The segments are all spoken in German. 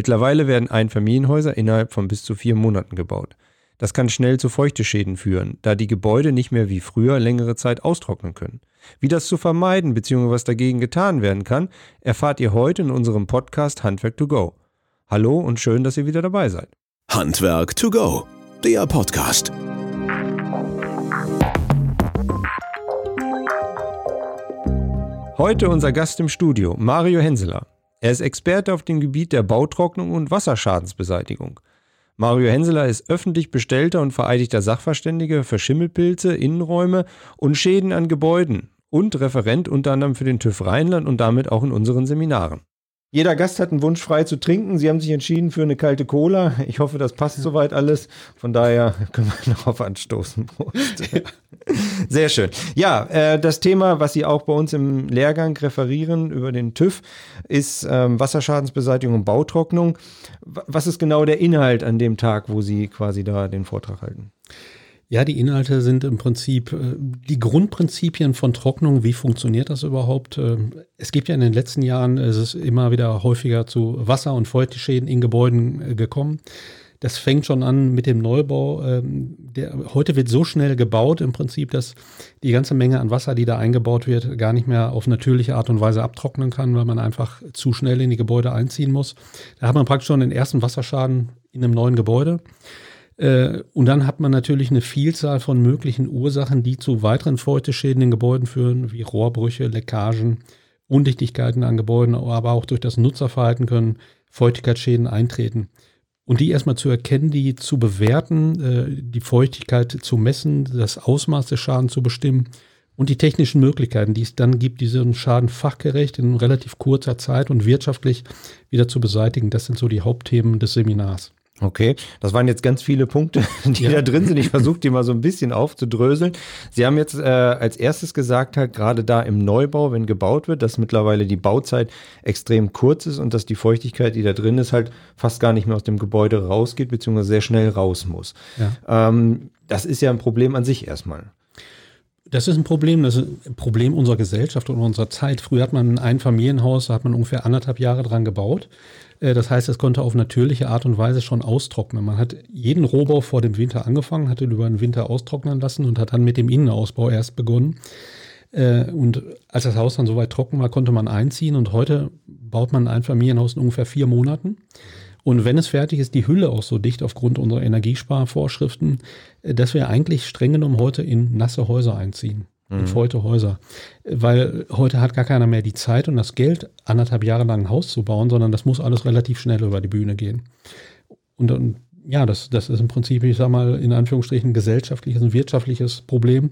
Mittlerweile werden Einfamilienhäuser innerhalb von bis zu vier Monaten gebaut. Das kann schnell zu Feuchteschäden führen, da die Gebäude nicht mehr wie früher längere Zeit austrocknen können. Wie das zu vermeiden bzw. was dagegen getan werden kann, erfahrt ihr heute in unserem Podcast Handwerk to go. Hallo und schön, dass ihr wieder dabei seid. Handwerk to go, der Podcast. Heute unser Gast im Studio, Mario Henseler. Er ist Experte auf dem Gebiet der Bautrocknung und Wasserschadensbeseitigung. Mario Henseler ist öffentlich bestellter und vereidigter Sachverständiger für Schimmelpilze, Innenräume und Schäden an Gebäuden und Referent unter anderem für den TÜV Rheinland und damit auch in unseren Seminaren. Jeder Gast hat einen Wunsch frei zu trinken. Sie haben sich entschieden für eine kalte Cola. Ich hoffe, das passt soweit alles. Von daher können wir darauf anstoßen. Sehr schön. Ja, äh, das Thema, was Sie auch bei uns im Lehrgang referieren über den TÜV, ist ähm, Wasserschadensbeseitigung und Bautrocknung. Was ist genau der Inhalt an dem Tag, wo Sie quasi da den Vortrag halten? Ja, die Inhalte sind im Prinzip äh, die Grundprinzipien von Trocknung. Wie funktioniert das überhaupt? Äh, es gibt ja in den letzten Jahren, es ist immer wieder häufiger zu Wasser- und Feuchteschäden in Gebäuden äh, gekommen. Das fängt schon an mit dem Neubau. Ähm, der, heute wird so schnell gebaut im Prinzip, dass die ganze Menge an Wasser, die da eingebaut wird, gar nicht mehr auf natürliche Art und Weise abtrocknen kann, weil man einfach zu schnell in die Gebäude einziehen muss. Da hat man praktisch schon den ersten Wasserschaden in einem neuen Gebäude. Äh, und dann hat man natürlich eine Vielzahl von möglichen Ursachen, die zu weiteren Feuchteschäden in Gebäuden führen, wie Rohrbrüche, Leckagen, Undichtigkeiten an Gebäuden, aber auch durch das Nutzerverhalten können Feuchtigkeitsschäden eintreten. Und die erstmal zu erkennen, die zu bewerten, äh, die Feuchtigkeit zu messen, das Ausmaß des Schadens zu bestimmen und die technischen Möglichkeiten, die es dann gibt, diesen Schaden fachgerecht in relativ kurzer Zeit und wirtschaftlich wieder zu beseitigen. Das sind so die Hauptthemen des Seminars. Okay, das waren jetzt ganz viele Punkte, die ja. da drin sind. Ich versuche die mal so ein bisschen aufzudröseln. Sie haben jetzt äh, als erstes gesagt, halt gerade da im Neubau, wenn gebaut wird, dass mittlerweile die Bauzeit extrem kurz ist und dass die Feuchtigkeit, die da drin ist, halt fast gar nicht mehr aus dem Gebäude rausgeht, beziehungsweise sehr schnell raus muss. Ja. Ähm, das ist ja ein Problem an sich erstmal. Das ist ein Problem, das ist ein Problem unserer Gesellschaft und unserer Zeit. Früher hat man ein Familienhaus, da hat man ungefähr anderthalb Jahre dran gebaut. Äh, das heißt, es konnte auf natürliche Art und Weise schon austrocknen. Man hat jeden Rohbau vor dem Winter angefangen, hat ihn über den Winter austrocknen lassen und hat dann mit dem Innenausbau erst begonnen. Äh, und als das Haus dann soweit trocken war, konnte man einziehen. Und heute baut man ein Familienhaus in ungefähr vier Monaten. Und wenn es fertig ist, die Hülle auch so dicht aufgrund unserer Energiesparvorschriften, äh, dass wir eigentlich streng genommen heute in nasse Häuser einziehen in feuchte Häuser. Weil heute hat gar keiner mehr die Zeit und das Geld, anderthalb Jahre lang ein Haus zu bauen, sondern das muss alles relativ schnell über die Bühne gehen. Und, und ja, das, das ist im Prinzip, ich sag mal, in Anführungsstrichen gesellschaftliches und wirtschaftliches Problem,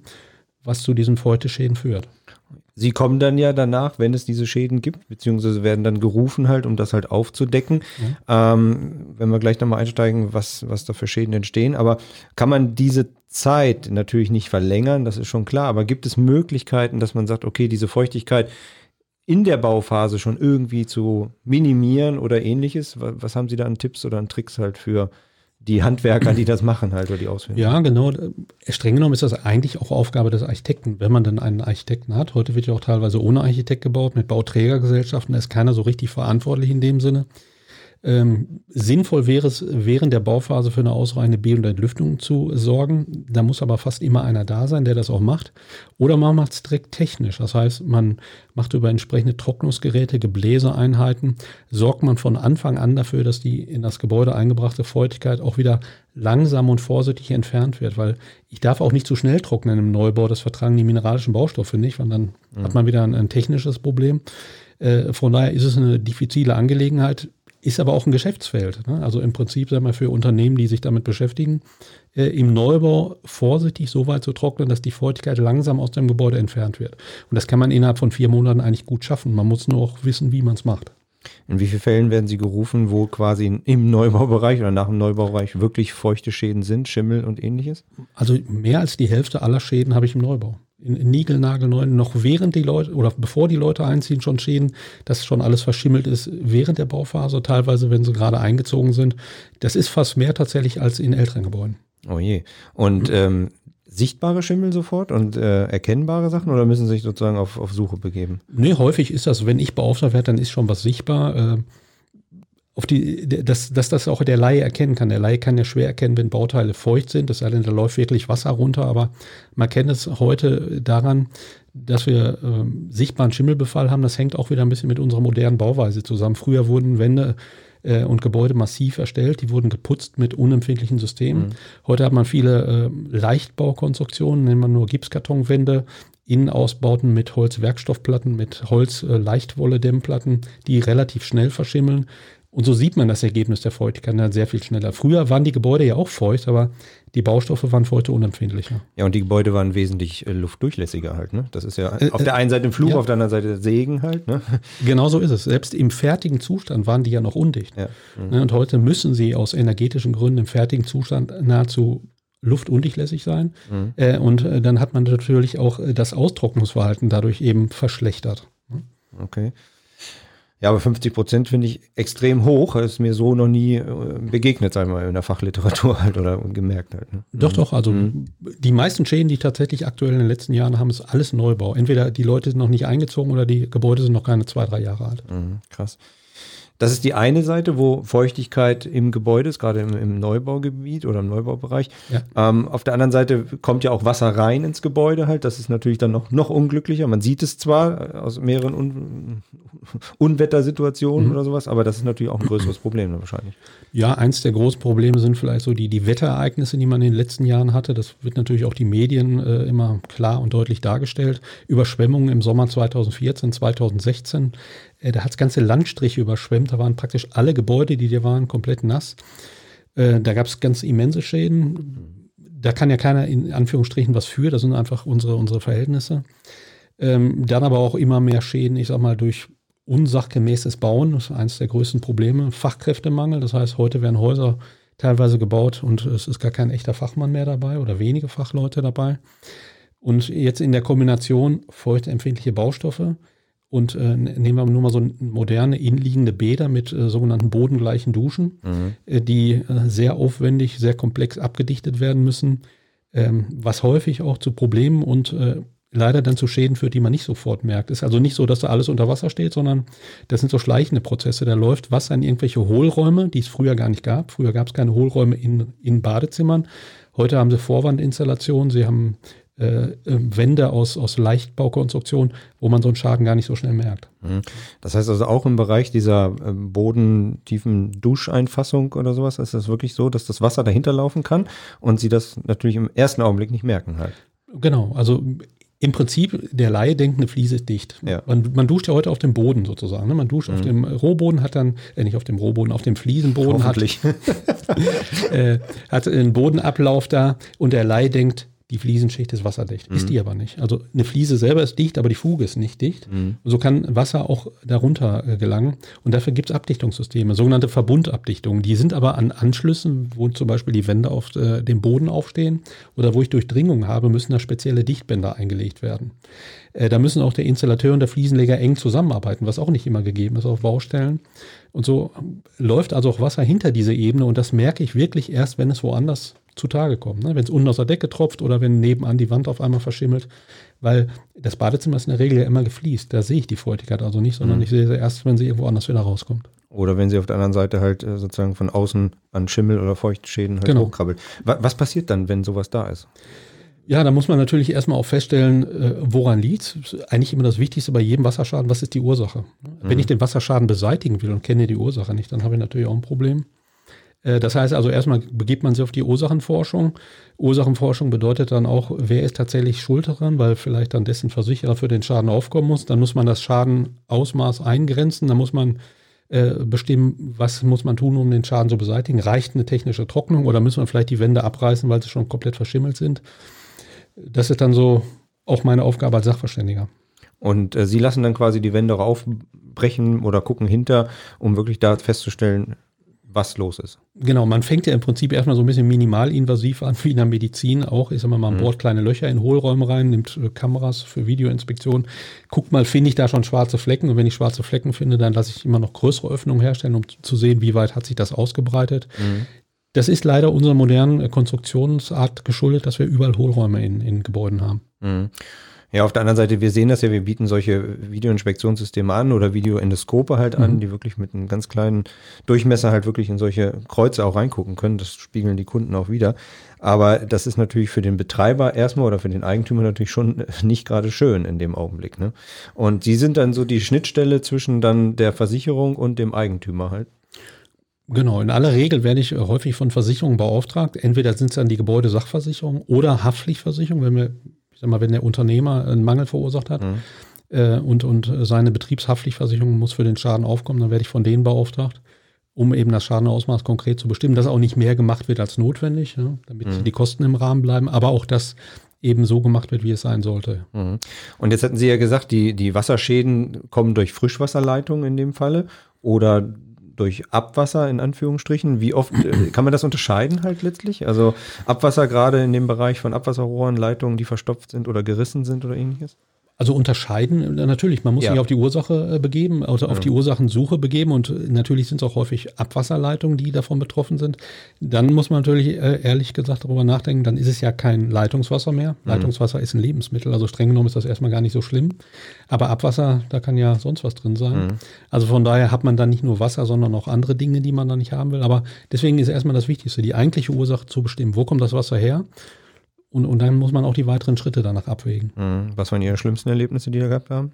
was zu diesen Feuchteschäden führt. Sie kommen dann ja danach, wenn es diese Schäden gibt, beziehungsweise werden dann gerufen halt, um das halt aufzudecken. Mhm. Ähm, wenn wir gleich nochmal einsteigen, was, was da für Schäden entstehen. Aber kann man diese Zeit natürlich nicht verlängern, das ist schon klar. Aber gibt es Möglichkeiten, dass man sagt, okay, diese Feuchtigkeit in der Bauphase schon irgendwie zu minimieren oder ähnliches? Was, was haben Sie da an Tipps oder an Tricks halt für die Handwerker, die das machen halt oder die Ausführung. Ja, genau. Streng genommen ist das eigentlich auch Aufgabe des Architekten, wenn man dann einen Architekten hat. Heute wird ja auch teilweise ohne Architekt gebaut, mit Bauträgergesellschaften. Da ist keiner so richtig verantwortlich in dem Sinne. Ähm, sinnvoll wäre es, während der Bauphase für eine ausreichende Be- und Entlüftung zu sorgen. Da muss aber fast immer einer da sein, der das auch macht. Oder man macht es direkt technisch. Das heißt, man macht über entsprechende Trocknungsgeräte, Gebläseeinheiten, sorgt man von Anfang an dafür, dass die in das Gebäude eingebrachte Feuchtigkeit auch wieder langsam und vorsichtig entfernt wird. Weil ich darf auch nicht zu schnell trocknen im Neubau. Das vertragen die mineralischen Baustoffe nicht, weil dann mhm. hat man wieder ein, ein technisches Problem. Äh, von daher ist es eine diffizile Angelegenheit ist aber auch ein Geschäftsfeld. Ne? Also im Prinzip, sagen wir, für Unternehmen, die sich damit beschäftigen, äh, im Neubau vorsichtig so weit zu trocknen, dass die Feuchtigkeit langsam aus dem Gebäude entfernt wird. Und das kann man innerhalb von vier Monaten eigentlich gut schaffen. Man muss nur auch wissen, wie man es macht. In wie vielen Fällen werden Sie gerufen, wo quasi im Neubaubereich oder nach dem Neubaubereich wirklich feuchte Schäden sind, Schimmel und ähnliches? Also mehr als die Hälfte aller Schäden habe ich im Neubau in, in niegelnagelneuen, noch während die Leute oder bevor die Leute einziehen, schon Schäden, dass schon alles verschimmelt ist während der Bauphase, teilweise, wenn sie gerade eingezogen sind. Das ist fast mehr tatsächlich als in älteren Gebäuden. Oh je. Und mhm. ähm, sichtbare Schimmel sofort und äh, erkennbare Sachen oder müssen sie sich sozusagen auf, auf Suche begeben? Nee, häufig ist das, wenn ich beauftragt werde, dann ist schon was sichtbar. Äh, auf die, dass, dass das auch der Laie erkennen kann. Der Laie kann ja schwer erkennen, wenn Bauteile feucht sind, das sei denn, da läuft wirklich Wasser runter, aber man kennt es heute daran, dass wir äh, sichtbaren Schimmelbefall haben. Das hängt auch wieder ein bisschen mit unserer modernen Bauweise zusammen. Früher wurden Wände äh, und Gebäude massiv erstellt, die wurden geputzt mit unempfindlichen Systemen. Mhm. Heute hat man viele äh, Leichtbaukonstruktionen, nennt man nur Gipskartonwände, Innenausbauten mit Holzwerkstoffplatten, mit Holz-Leichtwolle-Dämmplatten, die relativ schnell verschimmeln. Und so sieht man das Ergebnis der Feuchtigkeit dann sehr viel schneller. Früher waren die Gebäude ja auch feucht, aber die Baustoffe waren heute unempfindlicher. Ja, und die Gebäude waren wesentlich äh, luftdurchlässiger halt. Ne? Das ist ja äh, auf der einen Seite ein Fluch, ja. auf der anderen Seite Segen halt. Ne? Genau so ist es. Selbst im fertigen Zustand waren die ja noch undicht. Ja. Mhm. Und heute müssen sie aus energetischen Gründen im fertigen Zustand nahezu luftundurchlässig sein. Mhm. Äh, und äh, dann hat man natürlich auch äh, das Austrocknungsverhalten dadurch eben verschlechtert. Okay. Ja, aber 50 Prozent finde ich extrem hoch. Das ist mir so noch nie äh, begegnet, sagen wir mal, in der Fachliteratur halt oder gemerkt halt. Ne? Doch, doch. Also mhm. die meisten Schäden, die tatsächlich aktuell in den letzten Jahren haben, ist alles Neubau. Entweder die Leute sind noch nicht eingezogen oder die Gebäude sind noch keine zwei, drei Jahre alt. Mhm, krass. Das ist die eine Seite, wo Feuchtigkeit im Gebäude ist, gerade im, im Neubaugebiet oder im Neubaubereich. Ja. Ähm, auf der anderen Seite kommt ja auch Wasser rein ins Gebäude halt. Das ist natürlich dann noch, noch unglücklicher. Man sieht es zwar aus mehreren Un Unwettersituationen mhm. oder sowas, aber das ist natürlich auch ein größeres Problem dann wahrscheinlich. Ja, eins der großen Probleme sind vielleicht so die, die Wetterereignisse, die man in den letzten Jahren hatte. Das wird natürlich auch die Medien äh, immer klar und deutlich dargestellt. Überschwemmungen im Sommer 2014, 2016 äh, da hat das ganze Landstriche überschwemmt. Da waren praktisch alle Gebäude, die da waren, komplett nass. Äh, da gab es ganz immense Schäden. Da kann ja keiner in Anführungsstrichen was für. Das sind einfach unsere, unsere Verhältnisse. Ähm, dann aber auch immer mehr Schäden, ich sag mal, durch unsachgemäßes Bauen. Das ist eines der größten Probleme. Fachkräftemangel. Das heißt, heute werden Häuser teilweise gebaut und es ist gar kein echter Fachmann mehr dabei oder wenige Fachleute dabei. Und jetzt in der Kombination feuchtempfindliche Baustoffe, und äh, nehmen wir nur mal so moderne innenliegende Bäder mit äh, sogenannten bodengleichen Duschen, mhm. äh, die äh, sehr aufwendig, sehr komplex abgedichtet werden müssen, ähm, was häufig auch zu Problemen und äh, leider dann zu Schäden führt, die man nicht sofort merkt. Ist also nicht so, dass da alles unter Wasser steht, sondern das sind so schleichende Prozesse. Da läuft Wasser in irgendwelche Hohlräume, die es früher gar nicht gab. Früher gab es keine Hohlräume in, in Badezimmern. Heute haben sie Vorwandinstallationen, sie haben äh, ähm, Wände aus, aus Leichtbaukonstruktion, wo man so einen Schaden gar nicht so schnell merkt. Mhm. Das heißt also auch im Bereich dieser ähm, bodentiefen Duscheinfassung oder sowas, ist es wirklich so, dass das Wasser dahinter laufen kann und sie das natürlich im ersten Augenblick nicht merken halt. Genau, also im Prinzip, der Laie denkt, eine Fliese ist dicht. Ja. Man, man, duscht ja heute auf dem Boden sozusagen. Ne? Man duscht mhm. auf dem Rohboden, hat dann, äh, nicht auf dem Rohboden, auf dem Fliesenboden hat, äh, hat einen Bodenablauf da und der Laie denkt, die Fliesenschicht ist wasserdicht. Mhm. Ist die aber nicht. Also eine Fliese selber ist dicht, aber die Fuge ist nicht dicht. Mhm. Und so kann Wasser auch darunter äh, gelangen. Und dafür gibt es Abdichtungssysteme, sogenannte Verbundabdichtungen. Die sind aber an Anschlüssen, wo zum Beispiel die Wände auf äh, dem Boden aufstehen oder wo ich Durchdringung habe, müssen da spezielle Dichtbänder eingelegt werden. Äh, da müssen auch der Installateur und der Fliesenleger eng zusammenarbeiten, was auch nicht immer gegeben ist auf Baustellen. Und so läuft also auch Wasser hinter diese Ebene und das merke ich wirklich erst, wenn es woanders zutage kommen. Ne? Wenn es unten aus der Decke tropft oder wenn nebenan die Wand auf einmal verschimmelt. Weil das Badezimmer ist in der Regel ja immer gefliest. Da sehe ich die Feuchtigkeit also nicht, sondern mhm. ich sehe sie erst, wenn sie irgendwo anders wieder rauskommt. Oder wenn sie auf der anderen Seite halt äh, sozusagen von außen an Schimmel oder Feuchtschäden halt genau. hochkrabbelt. Was passiert dann, wenn sowas da ist? Ja, da muss man natürlich erstmal auch feststellen, äh, woran liegt Eigentlich immer das Wichtigste bei jedem Wasserschaden, was ist die Ursache? Mhm. Wenn ich den Wasserschaden beseitigen will und kenne die Ursache nicht, dann habe ich natürlich auch ein Problem. Äh, das heißt also, erstmal begibt man sich auf die Ursachenforschung. Ursachenforschung bedeutet dann auch, wer ist tatsächlich schuld daran, weil vielleicht dann dessen Versicherer für den Schaden aufkommen muss. Dann muss man das Schadenausmaß eingrenzen. Dann muss man äh, bestimmen, was muss man tun, um den Schaden zu beseitigen. Reicht eine technische Trocknung oder müssen wir vielleicht die Wände abreißen, weil sie schon komplett verschimmelt sind? Das ist dann so auch meine Aufgabe als Sachverständiger. Und äh, Sie lassen dann quasi die Wände aufbrechen oder gucken hinter, um wirklich da festzustellen, was los ist. Genau, man fängt ja im Prinzip erstmal so ein bisschen minimalinvasiv an, wie in der Medizin auch. Ich sag mal, man mhm. bohrt kleine Löcher in Hohlräume rein, nimmt äh, Kameras für Videoinspektion, guckt mal, finde ich da schon schwarze Flecken und wenn ich schwarze Flecken finde, dann lasse ich immer noch größere Öffnungen herstellen, um zu sehen, wie weit hat sich das ausgebreitet. Mhm. Das ist leider unserer modernen Konstruktionsart geschuldet, dass wir überall Hohlräume in, in Gebäuden haben. Mhm. Ja, auf der anderen Seite, wir sehen das ja, wir bieten solche Videoinspektionssysteme an oder Videoendoskope halt an, mhm. die wirklich mit einem ganz kleinen Durchmesser halt wirklich in solche Kreuze auch reingucken können. Das spiegeln die Kunden auch wieder. Aber das ist natürlich für den Betreiber erstmal oder für den Eigentümer natürlich schon nicht gerade schön in dem Augenblick. Ne? Und die sind dann so die Schnittstelle zwischen dann der Versicherung und dem Eigentümer halt. Genau, in aller Regel werde ich häufig von Versicherungen beauftragt. Entweder sind es dann die Gebäudesachversicherung oder Haftpflichtversicherung, wenn wir ich sag mal, wenn der Unternehmer einen Mangel verursacht hat mhm. äh, und, und seine Betriebshaftpflichtversicherung muss für den Schaden aufkommen, dann werde ich von denen beauftragt, um eben das Schadenausmaß konkret zu bestimmen, dass auch nicht mehr gemacht wird als notwendig, ja, damit mhm. die Kosten im Rahmen bleiben, aber auch, dass eben so gemacht wird, wie es sein sollte. Mhm. Und jetzt hatten Sie ja gesagt, die, die Wasserschäden kommen durch Frischwasserleitungen in dem Falle oder durch Abwasser in Anführungsstrichen. Wie oft äh, kann man das unterscheiden halt letztlich? Also Abwasser gerade in dem Bereich von Abwasserrohren, Leitungen, die verstopft sind oder gerissen sind oder ähnliches? Also unterscheiden, natürlich, man muss ja. sich auf die Ursache äh, begeben, also auf ja. die Ursachensuche begeben und äh, natürlich sind es auch häufig Abwasserleitungen, die davon betroffen sind. Dann muss man natürlich äh, ehrlich gesagt darüber nachdenken, dann ist es ja kein Leitungswasser mehr. Mhm. Leitungswasser ist ein Lebensmittel, also streng genommen ist das erstmal gar nicht so schlimm. Aber Abwasser, da kann ja sonst was drin sein. Mhm. Also von daher hat man dann nicht nur Wasser, sondern auch andere Dinge, die man da nicht haben will. Aber deswegen ist erstmal das Wichtigste, die eigentliche Ursache zu bestimmen. Wo kommt das Wasser her? Und, und dann muss man auch die weiteren Schritte danach abwägen. Mhm. Was waren Ihre schlimmsten Erlebnisse, die ihr gehabt haben?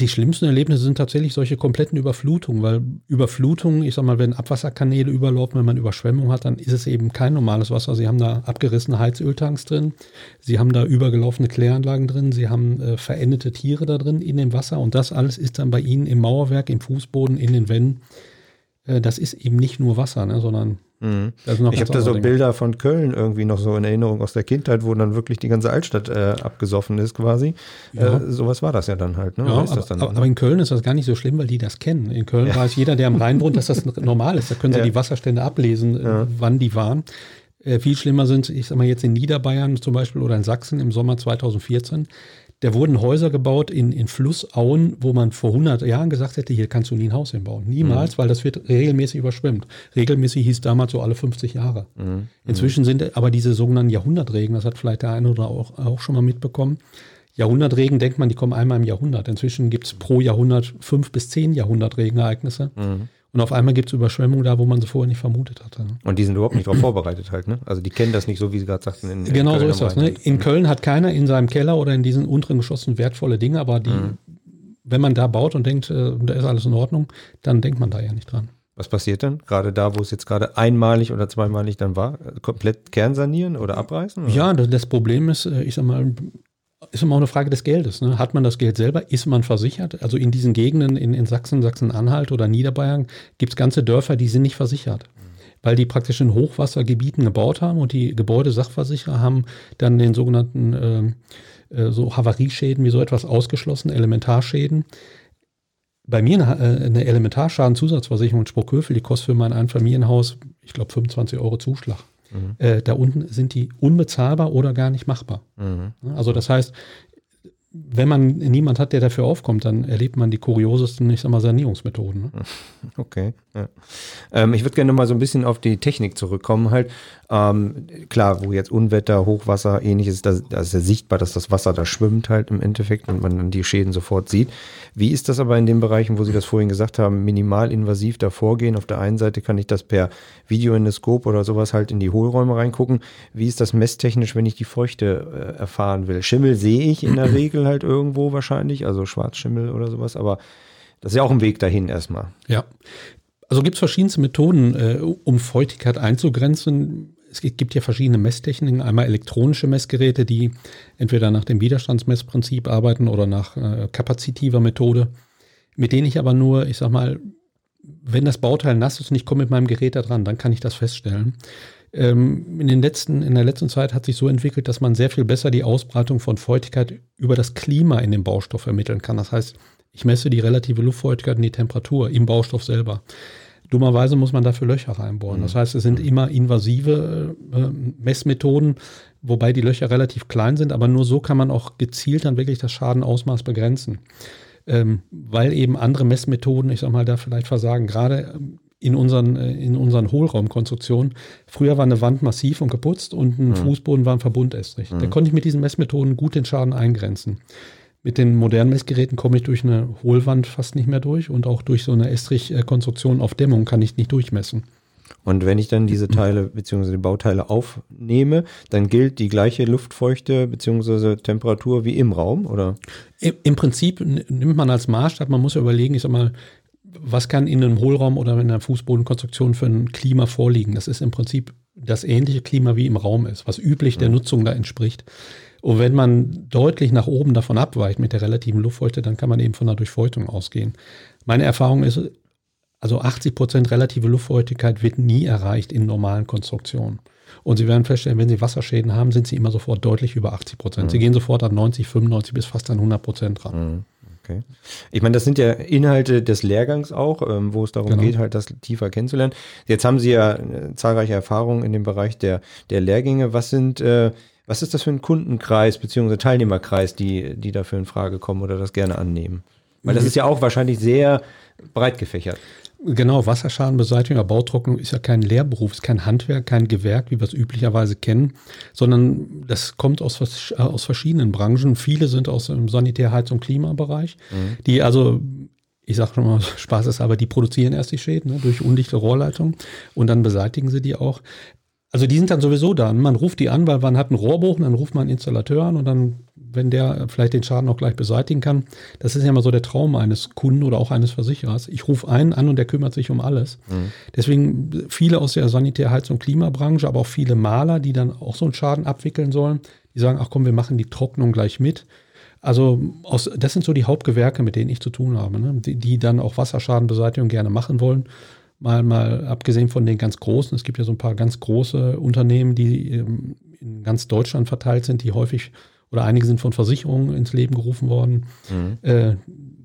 Die schlimmsten Erlebnisse sind tatsächlich solche kompletten Überflutungen, weil Überflutungen, ich sag mal, wenn Abwasserkanäle überlaufen, wenn man Überschwemmung hat, dann ist es eben kein normales Wasser. Sie haben da abgerissene Heizöltanks drin, sie haben da übergelaufene Kläranlagen drin, sie haben äh, verendete Tiere da drin in dem Wasser und das alles ist dann bei Ihnen im Mauerwerk, im Fußboden, in den Wänden. Äh, das ist eben nicht nur Wasser, ne, sondern Mhm. Ich habe da so Dinge. Bilder von Köln irgendwie noch so in Erinnerung aus der Kindheit, wo dann wirklich die ganze Altstadt äh, abgesoffen ist quasi. Ja. Äh, sowas war das ja dann halt. Ne? Ja, aber, dann, aber, in Köln ist das gar nicht so schlimm, weil die das kennen. In Köln ja. weiß jeder, der am Rhein wohnt, dass das normal ist. Da können sie die Wasserstände ablesen, äh, wann die waren. Äh, viel schlimmer sind, ich sag mal jetzt in Niederbayern zum Beispiel oder in Sachsen im Sommer 2014 da wurden Häuser gebaut in, in Flussauen, wo man vor 100 Jahren gesagt hätte, hier kannst du nie ein Haus hinbauen. Niemals, mhm. weil das wird regelmäßig überschwemmt. Regelmäßig hieß damals so alle 50 Jahre. Mhm. Inzwischen sind aber diese sogenannten Jahrhundertregen, das hat vielleicht der eine oder auch, auch schon mal mitbekommen. Jahrhundertregen denkt man, die kommen einmal im Jahrhundert. Inzwischen gibt es pro Jahrhundert fünf bis zehn Jahrhundertregenereignisse. Mhm. Und auf einmal gibt es Überschwemmungen da, wo man sie vorher nicht vermutet hatte. Ne? Und die sind überhaupt nicht darauf vorbereitet halt, ne? Also die kennen das nicht so, wie Sie gerade sagten. In, in genau Köln so ist das. Ne? In Köln hat keiner in seinem Keller oder in diesen unteren Geschossen wertvolle Dinge, aber die, mhm. wenn man da baut und denkt, äh, da ist alles in Ordnung, dann denkt man da ja nicht dran. Was passiert dann? Gerade da, wo es jetzt gerade einmalig oder zweimalig dann war? Komplett kernsanieren oder abreißen? Oder? Ja, das Problem ist, äh, ich sag mal, ist immer auch eine Frage des Geldes. Ne? Hat man das Geld selber? Ist man versichert? Also in diesen Gegenden in, in Sachsen, Sachsen-Anhalt oder Niederbayern gibt es ganze Dörfer, die sind nicht versichert. Weil die praktisch in Hochwassergebieten gebaut haben und die Gebäudesachversicherer haben dann den sogenannten äh, äh, so Havarieschäden wie so etwas ausgeschlossen, Elementarschäden. Bei mir eine, äh, eine Elementarschadenzusatzversicherung in Sprockhövel, die kostet für mein Einfamilienhaus, ich glaube, 25 Euro Zuschlag. Mhm. Äh, da unten sind die unbezahlbar oder gar nicht machbar. Mhm. Also das heißt, wenn man niemand hat, der dafür aufkommt, dann erlebt man die kuriosesten, ich sag mal, Sanierungsmethoden. Ne? Okay. Ja. Ähm, ich würde gerne mal so ein bisschen auf die Technik zurückkommen. Halt, ähm, klar, wo jetzt Unwetter, Hochwasser, ähnliches, da, da ist ja sichtbar, dass das Wasser da schwimmt halt im Endeffekt und man dann die Schäden sofort sieht. Wie ist das aber in den Bereichen, wo Sie das vorhin gesagt haben, minimalinvasiv da vorgehen? Auf der einen Seite kann ich das per Videoendoskop oder sowas halt in die Hohlräume reingucken. Wie ist das messtechnisch, wenn ich die Feuchte äh, erfahren will? Schimmel sehe ich in der Regel halt irgendwo wahrscheinlich, also Schwarzschimmel oder sowas, aber das ist ja auch ein Weg dahin erstmal. Ja. Also gibt es verschiedenste Methoden, äh, um Feuchtigkeit einzugrenzen es gibt ja verschiedene Messtechniken. Einmal elektronische Messgeräte, die entweder nach dem Widerstandsmessprinzip arbeiten oder nach äh, kapazitiver Methode, mit denen ich aber nur, ich sag mal, wenn das Bauteil nass ist und ich komme mit meinem Gerät da dran, dann kann ich das feststellen. Ähm, in, den letzten, in der letzten Zeit hat sich so entwickelt, dass man sehr viel besser die Ausbreitung von Feuchtigkeit über das Klima in dem Baustoff ermitteln kann. Das heißt, ich messe die relative Luftfeuchtigkeit und die Temperatur im Baustoff selber. Dummerweise muss man dafür Löcher reinbohren. Das mhm. heißt, es sind immer invasive äh, Messmethoden, wobei die Löcher relativ klein sind, aber nur so kann man auch gezielt dann wirklich das Schadenausmaß begrenzen. Ähm, weil eben andere Messmethoden, ich sag mal, da vielleicht versagen. Gerade ähm, in unseren, äh, in unseren Hohlraumkonstruktionen. Früher war eine Wand massiv und geputzt und ein mhm. Fußboden war ein Verbundestrich. Mhm. Da konnte ich mit diesen Messmethoden gut den Schaden eingrenzen. Mit den modernen Messgeräten komme ich durch eine Hohlwand fast nicht mehr durch und auch durch so eine Estrich-Konstruktion auf Dämmung kann ich nicht durchmessen. Und wenn ich dann diese Teile bzw. die Bauteile aufnehme, dann gilt die gleiche Luftfeuchte bzw. Temperatur wie im Raum, oder? Im, Im, Prinzip nimmt man als Maßstab, man muss ja überlegen, ich sag mal, was kann in einem Hohlraum oder in einer Fußbodenkonstruktion für ein Klima vorliegen? Das ist im Prinzip das ähnliche Klima wie im Raum ist, was üblich der Nutzung da entspricht. Und wenn man deutlich nach oben davon abweicht mit der relativen Luftfeuchte, dann kann man eben von der Durchfeuchtung ausgehen. Meine Erfahrung ist, also 80 Prozent relative Luftfeuchtigkeit wird nie erreicht in normalen Konstruktionen. Und Sie werden feststellen, wenn Sie Wasserschäden haben, sind Sie immer sofort deutlich über 80 Prozent. Mhm. Sie gehen sofort an 90, 95 bis fast an 100 Prozent ran. Mhm. Okay. Ich meine, das sind ja Inhalte des Lehrgangs auch, ähm, wo es darum genau. geht, halt das tiefer kennenzulernen. Jetzt haben Sie ja äh, zahlreiche Erfahrungen in dem Bereich der, der Lehrgänge. Was sind, äh, was ist das für ein Kundenkreis bzw. Teilnehmerkreis, die, die dafür in Frage kommen oder das gerne annehmen? Weil das mhm. ist ja auch wahrscheinlich sehr breit gefächert. Genau, Wasserschadenbeseitigung, Bautrocknung ist ja kein Lehrberuf, ist kein Handwerk, kein Gewerk, wie wir es üblicherweise kennen, sondern das kommt aus, äh, aus verschiedenen Branchen. Viele sind aus dem Sanitär, Heiz- und Klimabereich, mhm. die also ich sage schon mal, Spaß ist, aber die produzieren erst die Schäden ne, durch undichte Rohrleitungen und dann beseitigen sie die auch. Also die sind dann sowieso da. Man ruft die an, weil man hat einen Rohrbruch, dann ruft man einen Installateur an und dann, wenn der vielleicht den Schaden auch gleich beseitigen kann, das ist ja immer so der Traum eines Kunden oder auch eines Versicherers. Ich rufe einen an und der kümmert sich um alles. Mhm. Deswegen viele aus der Sanitär-, Heiz- und Klimabranche, aber auch viele Maler, die dann auch so einen Schaden abwickeln sollen, die sagen, ach komm, wir machen die Trocknung gleich mit. Also aus, das sind so die Hauptgewerke, mit denen ich zu tun habe, ne? die, die dann auch Wasserschadenbeseitigung gerne machen wollen mal, mal abgesehen von den ganz großen, es gibt ja so ein paar ganz große Unternehmen, die ähm, in ganz Deutschland verteilt sind, die häufig oder einige sind von Versicherungen ins Leben gerufen worden, mhm. äh,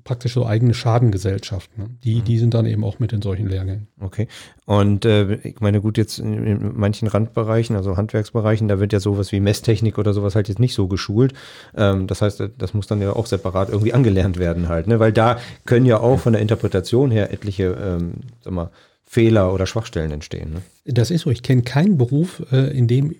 praktisch so eigene Schadengesellschaften. Ne? Die, mhm. die sind dann eben auch mit in solchen Lehrgängen. Okay. Und äh, ich meine, gut, jetzt in, in, manchen Randbereichen, also Handwerksbereichen, da wird ja sowas wie Messtechnik oder sowas halt jetzt nicht so geschult. Ähm, das heißt, das muss dann ja auch separat irgendwie angelernt werden halt, ne? Weil da können ja auch von der Interpretation her etliche, ähm, sag mal, Fehler oder Schwachstellen entstehen. Ne? Das ist so. Ich kenne keinen Beruf, äh, in dem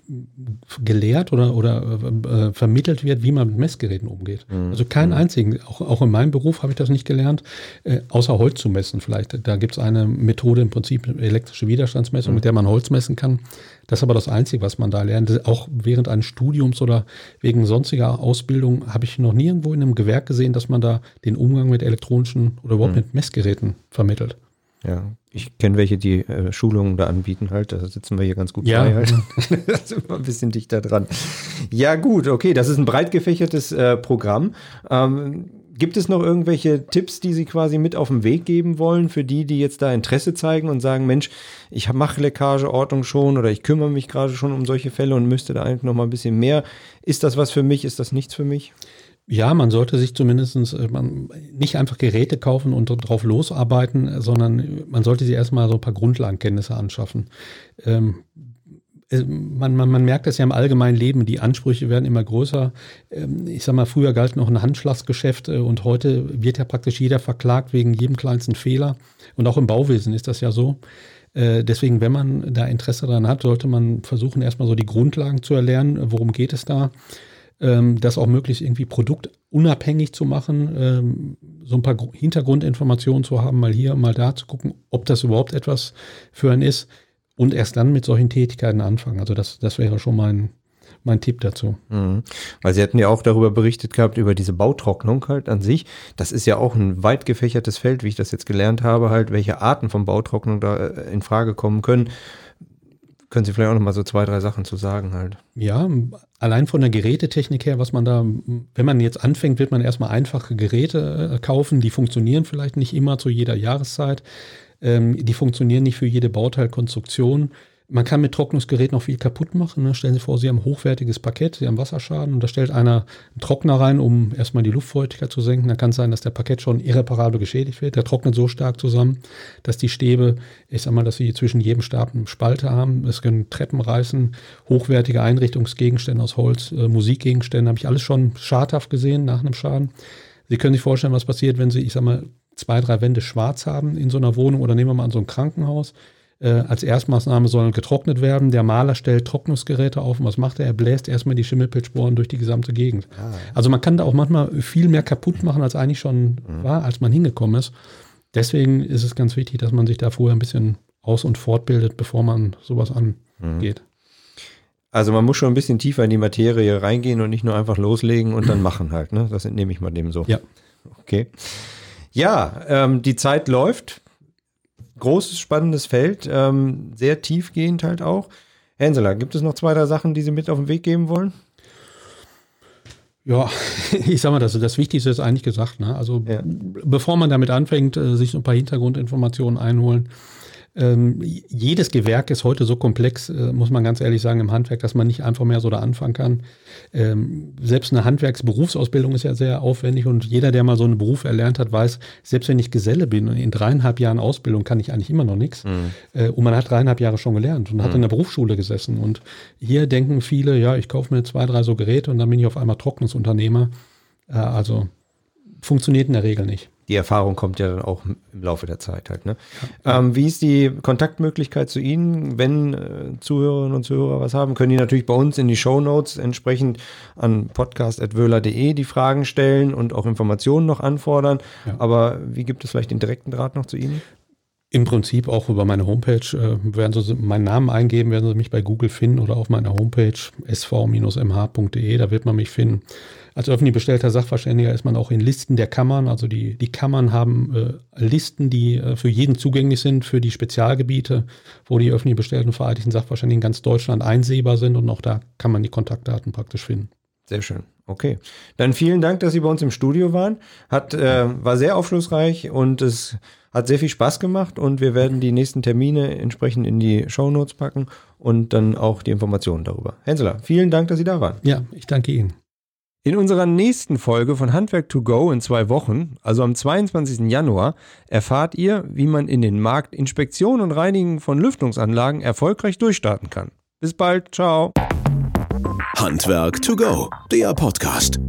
gelehrt oder, oder äh, vermittelt wird, wie man mit Messgeräten umgeht. Mhm. Also keinen mhm. einzigen. Auch, auch in meinem Beruf habe ich das nicht gelernt, äh, außer Holz zu messen vielleicht. Da gibt es eine Methode im Prinzip, elektrische Widerstandsmessung, mhm. mit der man Holz messen kann. Das ist aber das Einzige, was man da lernt. Auch während eines Studiums oder wegen sonstiger Ausbildung habe ich noch nirgendwo in einem Gewerk gesehen, dass man da den Umgang mit elektronischen oder überhaupt mhm. mit Messgeräten vermittelt. Ja, ich kenne welche, die äh, Schulungen da anbieten halt. Da sitzen wir hier ganz gut ja. bei halt. da sind wir ein bisschen dichter dran. Ja gut, okay, das ist ein breit gefächertes äh, Programm. Ähm, gibt es noch irgendwelche Tipps, die Sie quasi mit auf den Weg geben wollen für die, die jetzt da Interesse zeigen und sagen, Mensch, ich mache Leckageordnung schon oder ich kümmere mich gerade schon um solche Fälle und müsste da eigentlich noch mal ein bisschen mehr. Ist das was für mich? Ist das nichts für mich? Ja, man sollte sich zumindest äh, man, nicht einfach Geräte kaufen und drauf losarbeiten, sondern man sollte sich erstmal so ein paar Grundlagenkenntnisse anschaffen. Ähm, äh, man, man, man, merkt das ja im allgemeinen Leben, die Ansprüche werden immer größer. Ähm, ich sag mal, früher galt noch ein Handschlagsgeschäft äh, und heute wird ja praktisch jeder verklagt wegen jedem kleinsten Fehler. Und auch im Bauwesen ist das ja so. Deswegen, wenn man da Interesse daran hat, sollte man versuchen, erstmal so die Grundlagen zu erlernen. Worum geht es da? Ähm, das auch möglichst irgendwie produktunabhängig zu machen, ähm, so ein paar Hintergrundinformationen zu haben, mal hier, mal da zu gucken, ob das überhaupt etwas für einen ist und erst dann mit solchen Tätigkeiten anfangen. Also das, das wäre schon mein, mein Tipp dazu. Mhm. Weil Sie hatten ja auch darüber berichtet gehabt, über diese Bautrocknung halt an sich. Das ist ja auch ein weit gefächertes Feld, wie ich das jetzt gelernt habe, halt, welche Arten von Bautrocknung da äh, in Frage kommen können. Können Sie vielleicht auch noch mal so zwei, drei Sachen zu sagen halt? Ja, allein von der Gerätetechnik her, was man da, wenn man jetzt anfängt, wird man erstmal einfache Geräte äh, kaufen, die funktionieren vielleicht nicht immer zu jeder Jahreszeit. Ähm, die funktionieren nicht für jede Bauteilkonstruktion. Man kann mit Trocknungsgerät noch viel kaputt machen. Ne? Stellen Sie vor, Sie haben hochwertiges Parkett, Sie haben Wasserschaden und da stellt einer einen Trockner rein, um erstmal die Luftfeuchtigkeit zu senken. Dann kann es sein, dass der Parkett schon irreparabel geschädigt wird. Der trocknet so stark zusammen, dass die Stäbe, ich sag mal, dass Sie zwischen jedem Stab eine Spalte haben. Es können Treppen reißen, hochwertige Einrichtungsgegenstände aus Holz, äh, Musikgegenstände, habe ich alles schon schadhaft gesehen nach einem Schaden. Sie können sich vorstellen, was passiert, wenn Sie, ich sag mal, zwei, drei Wände schwarz haben in so einer Wohnung oder nehmen wir mal an so ein Krankenhaus. Äh, als Erstmaßnahme sollen getrocknet werden. Der Maler stellt Trocknungsgeräte auf und was macht er? Er bläst erstmal die Schimmelpilzsporen durch die gesamte Gegend. Ah. Also man kann da auch manchmal viel mehr kaputt machen, als eigentlich schon mhm. war, als man hingekommen ist. Deswegen ist es ganz wichtig, dass man sich da vorher ein bisschen aus- und fortbildet, bevor man sowas angeht. Mhm. Also man muss schon ein bisschen tiefer in die Materie reingehen und nicht nur einfach loslegen und dann machen halt. Ne? Das entnehme ich mal dem so. Ja. Okay. Ja, ähm, die Zeit läuft großes, spannendes Feld, ähm, sehr tiefgehend halt auch. Hensela, gibt es noch zwei, drei Sachen, die Sie mit auf den Weg geben wollen? Ja, ich sag mal, das, das Wichtigste ist eigentlich gesagt. Ne? Also ja. bevor man damit anfängt, äh, sich ein paar Hintergrundinformationen einholen, ähm, jedes Gewerk ist heute so komplex, äh, muss man ganz ehrlich sagen, im Handwerk, dass man nicht einfach mehr so da anfangen kann. Ähm, selbst eine Handwerksberufsausbildung ist ja sehr aufwendig und jeder, der mal so einen Beruf erlernt hat, weiß, selbst wenn ich Geselle bin und in dreieinhalb Jahren Ausbildung kann ich eigentlich immer noch nichts. Mhm. Äh, und man hat dreieinhalb Jahre schon gelernt und mhm. hat in der Berufsschule gesessen. Und hier denken viele, ja, ich kaufe mir zwei, drei so Geräte und dann bin ich auf einmal Trocknungsunternehmer. Äh, also funktioniert in der Regel nicht die Erfahrung kommt ja dann auch im Laufe der Zeit halt. Ne? Ähm, wie ist die Kontaktmöglichkeit zu Ihnen? Wenn äh, Zuhörerinnen und Zuhörer was haben, können die natürlich bei uns in die Show Notes entsprechend an podcast.wöhler.de die Fragen stellen und auch Informationen noch anfordern. Ja. Aber wie gibt es vielleicht den direkten Draht noch zu Ihnen? Im Prinzip auch über meine Homepage. Äh, werden Sie meinen Namen eingeben, werden Sie mich bei Google finden oder auf meiner Homepage sv-mh.de, da wird man mich finden. Als öffentlich bestellter Sachverständiger ist man auch in Listen der Kammern. Also die, die Kammern haben äh, Listen, die äh, für jeden zugänglich sind, für die Spezialgebiete, wo die öffentlich bestellten vereidigten Sachverständigen in ganz Deutschland einsehbar sind und auch da kann man die Kontaktdaten praktisch finden. Sehr schön. Okay. Dann vielen Dank, dass Sie bei uns im Studio waren. Hat, äh, war sehr aufschlussreich und es hat sehr viel Spaß gemacht und wir werden die nächsten Termine entsprechend in die Shownotes packen und dann auch die Informationen darüber. Hensela, vielen Dank, dass Sie da waren. Ja, ich danke Ihnen. In unserer nächsten Folge von Handwerk to Go in zwei Wochen, also am 22. Januar, erfahrt ihr, wie man in den Markt Inspektion und Reinigen von Lüftungsanlagen erfolgreich durchstarten kann. Bis bald, ciao. Handwerk to Go, der Podcast.